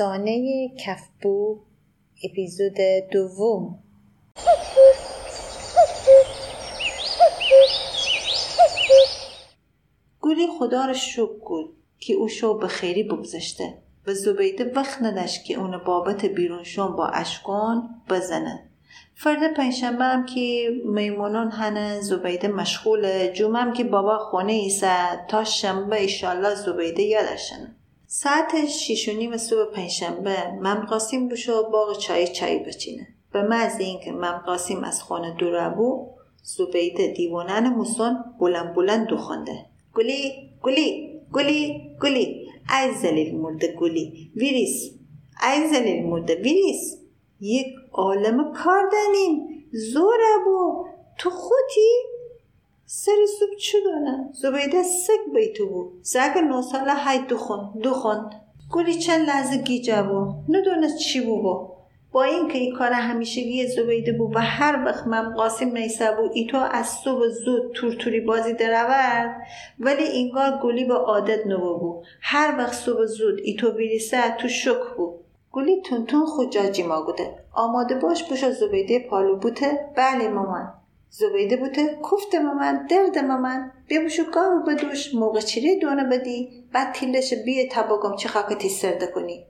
افسانه کفبو اپیزود دوم. گولی خدا رو شکر کن که او شو به خیری بگذشته و زبیده وقت نداشت که اون بابت بیرون شون با اشکان بزنه. فرد پنجشنبه هم که میمونون هنه زبیده مشغوله جمعه هم که بابا خونه ایسه تا شنبه ایشالله زبیده یادشنه. ساعت شیش و نیم صبح پنجشنبه. مم قاسم بشو باغ چای چای بچینه. به محض اینکه مم قاسم از خانه دور بو زبیده دیوانن موسون بلند بلند دو گلی گلی گلی گلی. ای زلیل مرده گلی. ویریس. ای زلیل مرده ویریس. یک عالم کار دنیم زور بو تو خودی؟ سر صبح چه دانه زبیده سگ بیتو بو زگ نو ساله های دخون دخون گلی چند لحظه گیجه بو ندونه چی بو بو با اینکه این کار همیشگی زبیده بو و هر وقت من قاسم نیسه بو ایتو از صبح زود تورتوری بازی درورد ولی اینگاه گلی به عادت نبو بو هر وقت صبح زود ایتو بیریسه تو شک بو گلی تون خود جاجی ما بوده. آماده باش بشا زبیده پالو بوته. بله مامان. زبیده بوده کفت مامان درد مامان ببوشو گاو بدوش موقع چیره دونه بدی. بعد تیلش بیه تباگم چه خاکتی سرده کنی.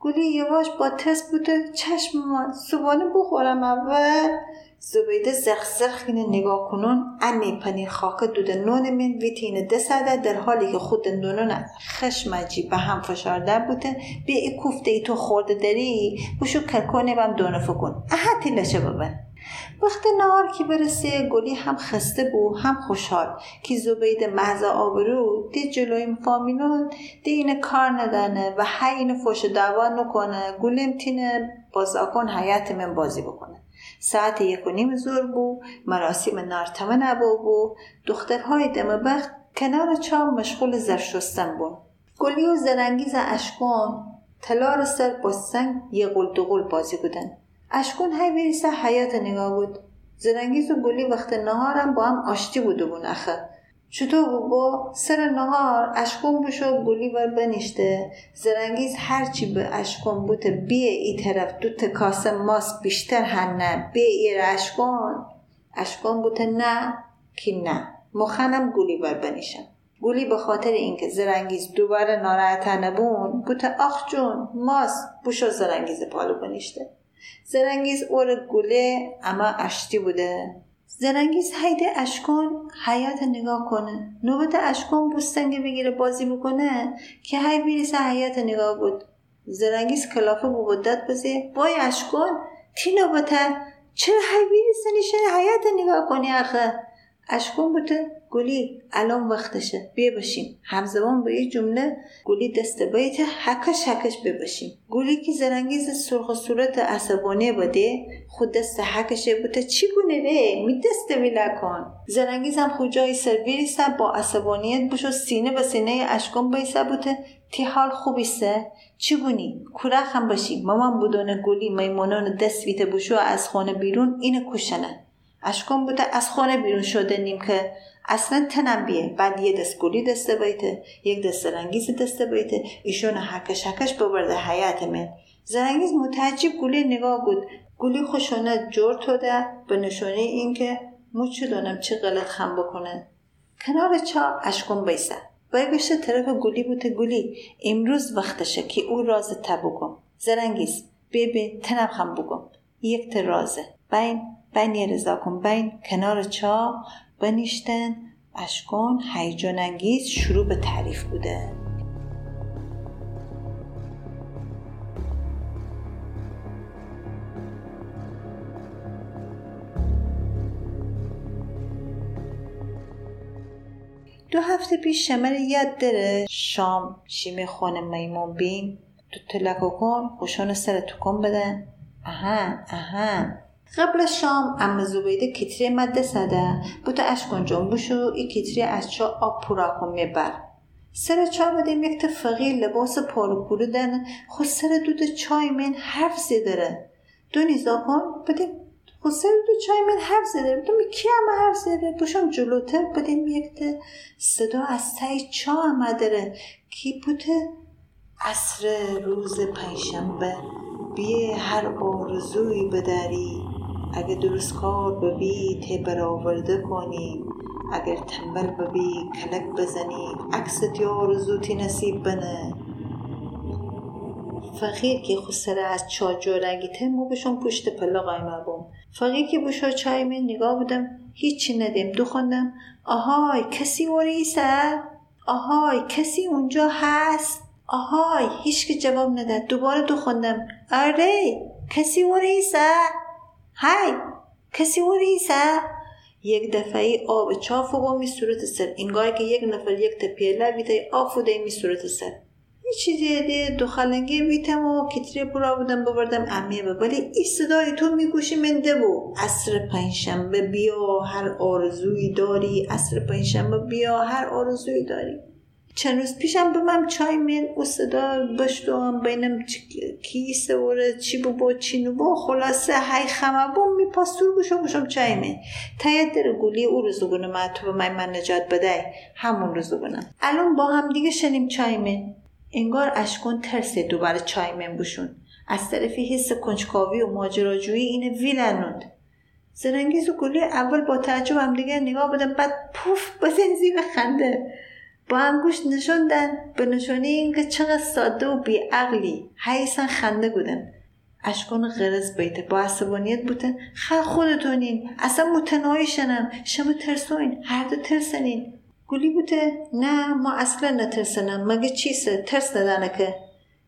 گلی یواش با ترس بوده چشم مامان صبحانه بخورم اول. زبیده زرخ اینه نگاه کنون. انی پنیر خاکه دوده نون من ویتین دسته در حالی که خود نونون خشمجی به هم فشارده بوده. بیا ای کوفته ای تو خورده داری؟ بشو کرکونه بم دونه فکن. احا تیلشه ببن. وقت نهار که برسه گلی هم خسته بود هم خوشحال که زبید محض آبرو دی جلوی فامیلون دی اینه کار ندانه و هی اینه فوش دعوا نکنه گلیم تینه بازاکن حیات من بازی بکنه. ساعت یک و نیم زور بو مراسم نارتمه نبو بو دخترهای دم بخت کنار چام مشغول زر شستن بون گلی و زرنگیز اشکان تلار سر با سنگ یه قل بازی بودن. اشکون های ویریسه حیات نگاه بود. زرنگیز و گلی وقت نهارم با هم آشتی بوده بون اخه چطور با؟ سر نهار اشکون بشو گلی بر بنیشته زرنگیز هرچی به اشکون بوده بیه ای طرف دو تکاسه ماست بیشتر هنه بیه ای اشکون. اشکون بوده نه که نه. مخنم گلی بر بنیشم گلی به خاطر اینکه زرنگیز دوباره ناراحت نبون بوده آخ جون ماست بوشو زرنگیز پالو بنیشته زرنگیز اور گله اما اشتی بوده. زرنگیز هیده اشکان حیات نگاه کنه. نوبت اشکان بوستنگه بگیره بازی بکنه که هی بیریسه حیات نگاه بود. زرنگیز کلافه بو بدت بزه. وای اشکان تی نوبته؟ چرا هی بیریسه نیشه حیات نگاه کنی آخه. اشکون بوده گلی الان وقتشه بیا باشیم. همزمان با یه جمله گلی دست بیت حکش حکش بباشیم گلی که زرنگیز سرخ صورت عصبانی بوده خود دست حکشه بوده. چی گونه ره؟ می دست ویلا کن. زرنگیز هم خود جای سر با عصبانیت بشو سینه به سینه اشکون بیسه بوده. تی حال خوبیسه. چی گونی؟ هم باشی مامان بودون گلی میمونان دست ویته بشو از خانه بیرون اینه کشنه. اشکان بوده از خانه بیرون شده نیم که اصلا تنم بیه. بعد یه دست گلی دسته بیته یک دست رنگیز دسته بیته. ایشون حکش حکش ببرده حیات من. زرنگیز متعجب گلی نگاه بود. گلی خوشانه جور توده به نشانه اینکه موچو دانم چه غلط خم بکنه. کنار چا اشکون بیسه. باید گشته طرف گلی بوده. گلی امروز وقتشه که او راز تبوگم زرنگیز ببین تنم خم بگم یک رازه. بین بین رضا کن. بین کنار چا بنیشتن اشکان هیجان انگیز شروع به تعریف بوده. دو هفته پیش شمر یاد داره. شام شیمه خونه میمون بین. تو تلکو کن. خوشان سر تو کن بدن. اهن اهن قبل شام ام زبیده کتری مده سده بوتا اشکن جون بشو ای کتری از چا آب پورا کن میبر. سر چا بدیم یک فقی لباس پارو دن. خود سر دود چای من حرف زیدره دو نیزا کن بدیم. خود سر دود چای من حرف زیدره بدیم کی همه حرف زیدره بوشم جلوتر بدیم یک صدا از تای چا همه داره کی بوده عصر روز پنجشنبه؟ بیه هر آرزوی بداری اگه درست کار ببی ته برآورده کنی. اگر تنبل ببی کلک بزنی. عکست یا آرزوتی نصیب بنه. فقیر که خسره از چا ته مو بشون پشت پلا قایمه بوم فقیر که بشو چای من نگاه بودم هیچی ندیم. دو خوندم آهای کسی وریسه آهای کسی اونجا هست؟ آهای هیچ که جواب نداد. دوباره دو خوندم. آره کسی وریسه های کسی وریسه یک دفعه آب چاف و می صورت سر. انگار که یک نفر یک تپیله بیده آب می صورت سر. هیچی دیگه دو خلنگی بیتم و کتری برا بودم ببردم امیه ولی این صدای تو میگوشی منده بو عصر پنجشنبه بیا هر آرزویی داری. عصر پنجشنبه بیا هر آرزویی داری. چند روز پیشم به من چای من او صدا بشتوام بینم کی سوره چی بو چی نو. با خلاصه های خمه بو می پاسور بشو بشم چای من تایید در گولی او روزو گونه ما تو به من, نجات بده همون روزو الان با هم دیگه شنیم چای من انگار اشکون ترس دوباره چای من بشون. از طرفی حس کنجکاوی و ماجراجویی اینه ویلنوند زرنگیز و گلی اول با تعجب هم دیگه نگاه بودن بعد پوف بزن زیر خنده. با انگوش نشوندن به نشانی اینکه چقدر ساده و بیعقلی. حیثا خنده بودن. اشکان غرز بیته با عصبانیت بودن. خل خودتونین. اصلا متنایی شنم. شما ترسوین. هر دو ترسنین. گولی بوده. نه ما اصلا نترسنم. مگه چیسه؟ ترس ندانه که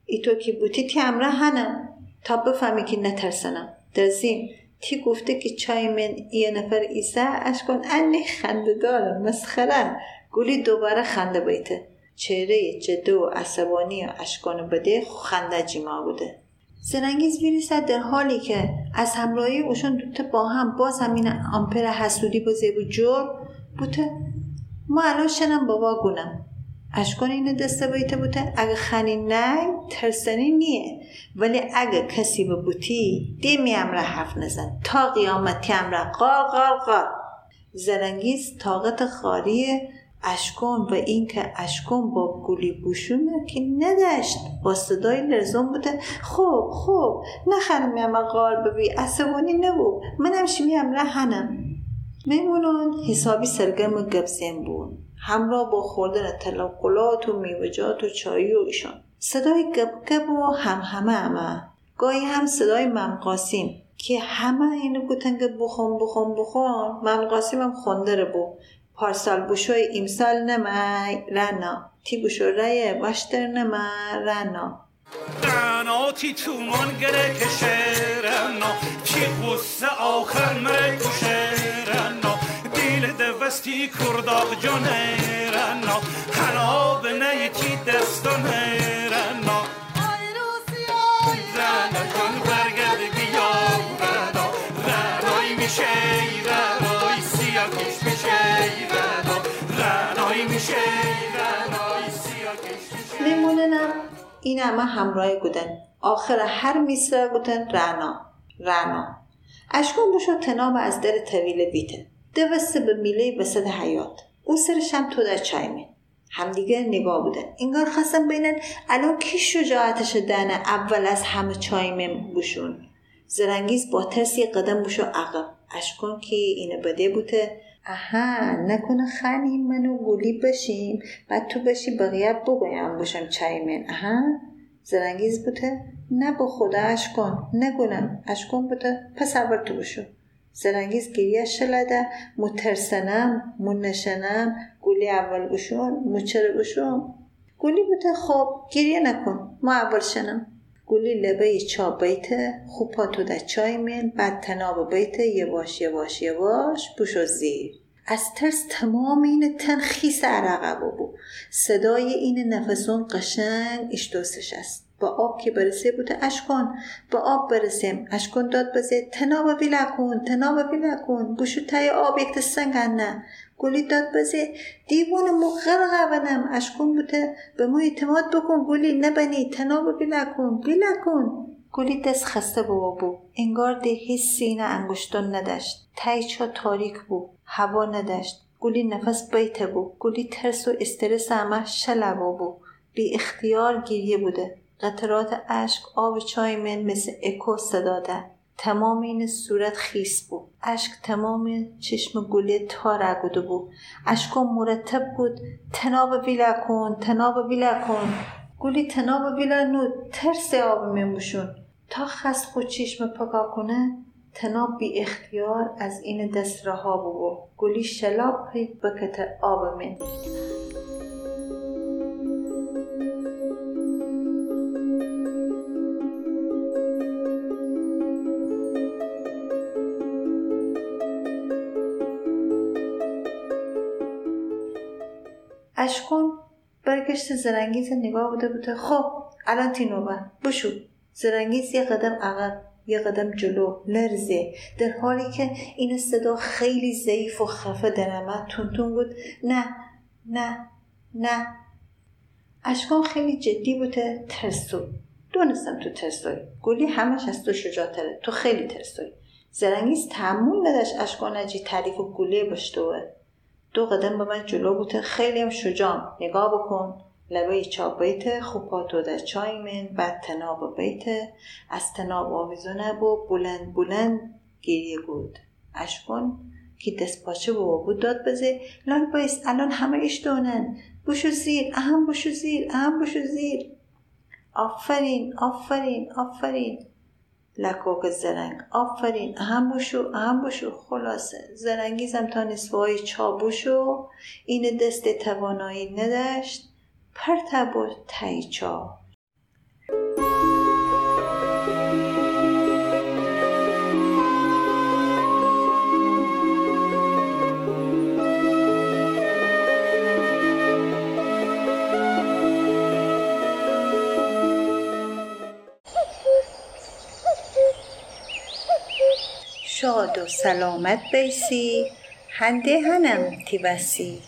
ای تو که بودی؟ تی امره هنم. تا بفهمی که نترسنم. در زیم تی گفته که چای من یه نفر ایسه اشکان انی خنده دارم مسخره. گولی دوباره خنده بیته. چهره جده و عصبانی و اشکان بده خنده جیما بوده. سرنگیز ویلیسه در حالی که از همراهی اوشون دوتا با هم باز همین آمپر حسودی با زیبو جور بوده. ما الان شنم بابا گونم. اشکان اینه دسته بیته بوده. اگه خنی نه ترسنی نیه. ولی اگه کسی به بوتی دیمی امره حرف نزن. تا قیامتی امره قار قار قار زرنگیز طاقت خاریه اشکون و اینکه اشکون با گولی بوشونه که نداشت. با صدای لرزون بوده. خوب خوب نخرم میم قار ببی عصبانی نبو منم شمیم رهنم میمونون حسابی سرگرم و گبزین بود. همراه با خوردن تلاقلات و میوجات و چایی و ایشان. صدای گب و هم همه گاهی هم صدای ممقاسیم که همه اینو گوتن که بخون بخون بخون. ممقاسیم هم خوندره بود. پارسال بوشوی امسال نمای رنا. تی بوشو رای باشتر نما رنا. رنا تی تو من گره کشه رنا. تی غصه آخر مره کشه رنا. دیل دوستی کرداق جانه رنا. حنا به نه تی دستانه این همه همراه بودن. آخر هر میسره بودن رنا رنا اشکون بشو تناب از در طویل بیته. دوسته به میله وسط حیات. او سرش هم تو در چایمه همدیگه نگاه بودن. انگار خواستم بینن الان کی شجاعتش دنه اول از همه چایمه بوشون. زرنگیز با ترسی قدم بوشو عقب. اشکون که اینه بده بوده. اها نکنه خنی منو گولی بشیم بعد تو بشی بقیه بگویم باشم چای من. اها زرنگیز بوده؟ نه با خدا اشکان. نگونم اشکان بوده؟ پس اول تو بشو. زرنگیز گریه شلده مترسنم منشنم گولی اول بشون مچره بشون گولی بوده خب گریه نکن. ما اول شنم. گولی لبه چا بیته خوب تو در چای من بعد تناب بیته یواش یواش یواش بوشو زیر. از ترس تمام این تن خیس عرقه بود صدای این نفسون قشنگ اشتوسش است. با آب که برسه بوده اشکان. با آب برسیم اشکان داد بزه. تناب ویلا کن تناب ویلا کن بوشو تای آب یک سنگن نه گلی داد بزه. دیوون مغرقه ونم اشکون بوده. به ما اعتماد بکن گلی نبنی. تناب بیلا کن. بیلا کن. گلی دست خسته بابا بو. انگار ده حسی نه انگشتان نداشت. تایچا تاریک بو. هوا نداشت. گلی نفس بیته بو. گلی ترس و استرس همه شلبا بو بی اختیار گریه بوده. قطرات اشک آب چای من مثل اکو صداده تمام این صورت خیس بود. اشک تمام چشم گله تا رگوده بود. اشکا مرتب بود. تناب ویلا کن تناب ویلا کن. گلی تناب ویلا نو ترس آب میموشون تا خست خود چشم پکا کنه تناب بی اختیار از این دست رها بود. گلی شلاب پید بکت آب من. اشکون برگشت زرنگیز نگاه بوده بوده. خب الان تینوبه. بشو. زرنگیز یه قدم عقب یه قدم جلو. لرزه. در حالی که این صدا خیلی ضعیف و خفه درمد تونتون بود. نه نه نه. اشکان خیلی جدی بوده. ترسو. دونستم تو ترسوی. گلی همش از تو شجاعتره. تو خیلی ترسوی. زرنگیز تحمل نداشت اشکان نجی تعریف و گله باشته دو قدم به من جلو بوده خیلی هم شجام نگاه بکن. لبه چاپ بیته خوباتو در چای من. بعد تناب بیته از تناب آویزونه بو بلند بلند گریه بود اشکن که دست پاچه بو بود داد بزه. لال بایست. الان همه ایش دونن بشو زیر. اهم بشو زیر. اهم بشو زیر. آفرین. آفرین. آفرین. لکوک زرنگ. آفرین. اهم بشو اهم بشو. خلاصه. زرنگیزم تا نصفهای چابوشو. این دست توانایی نداشت. پرتب و تایچا سلامت بیسی. هنده هنم تیبسی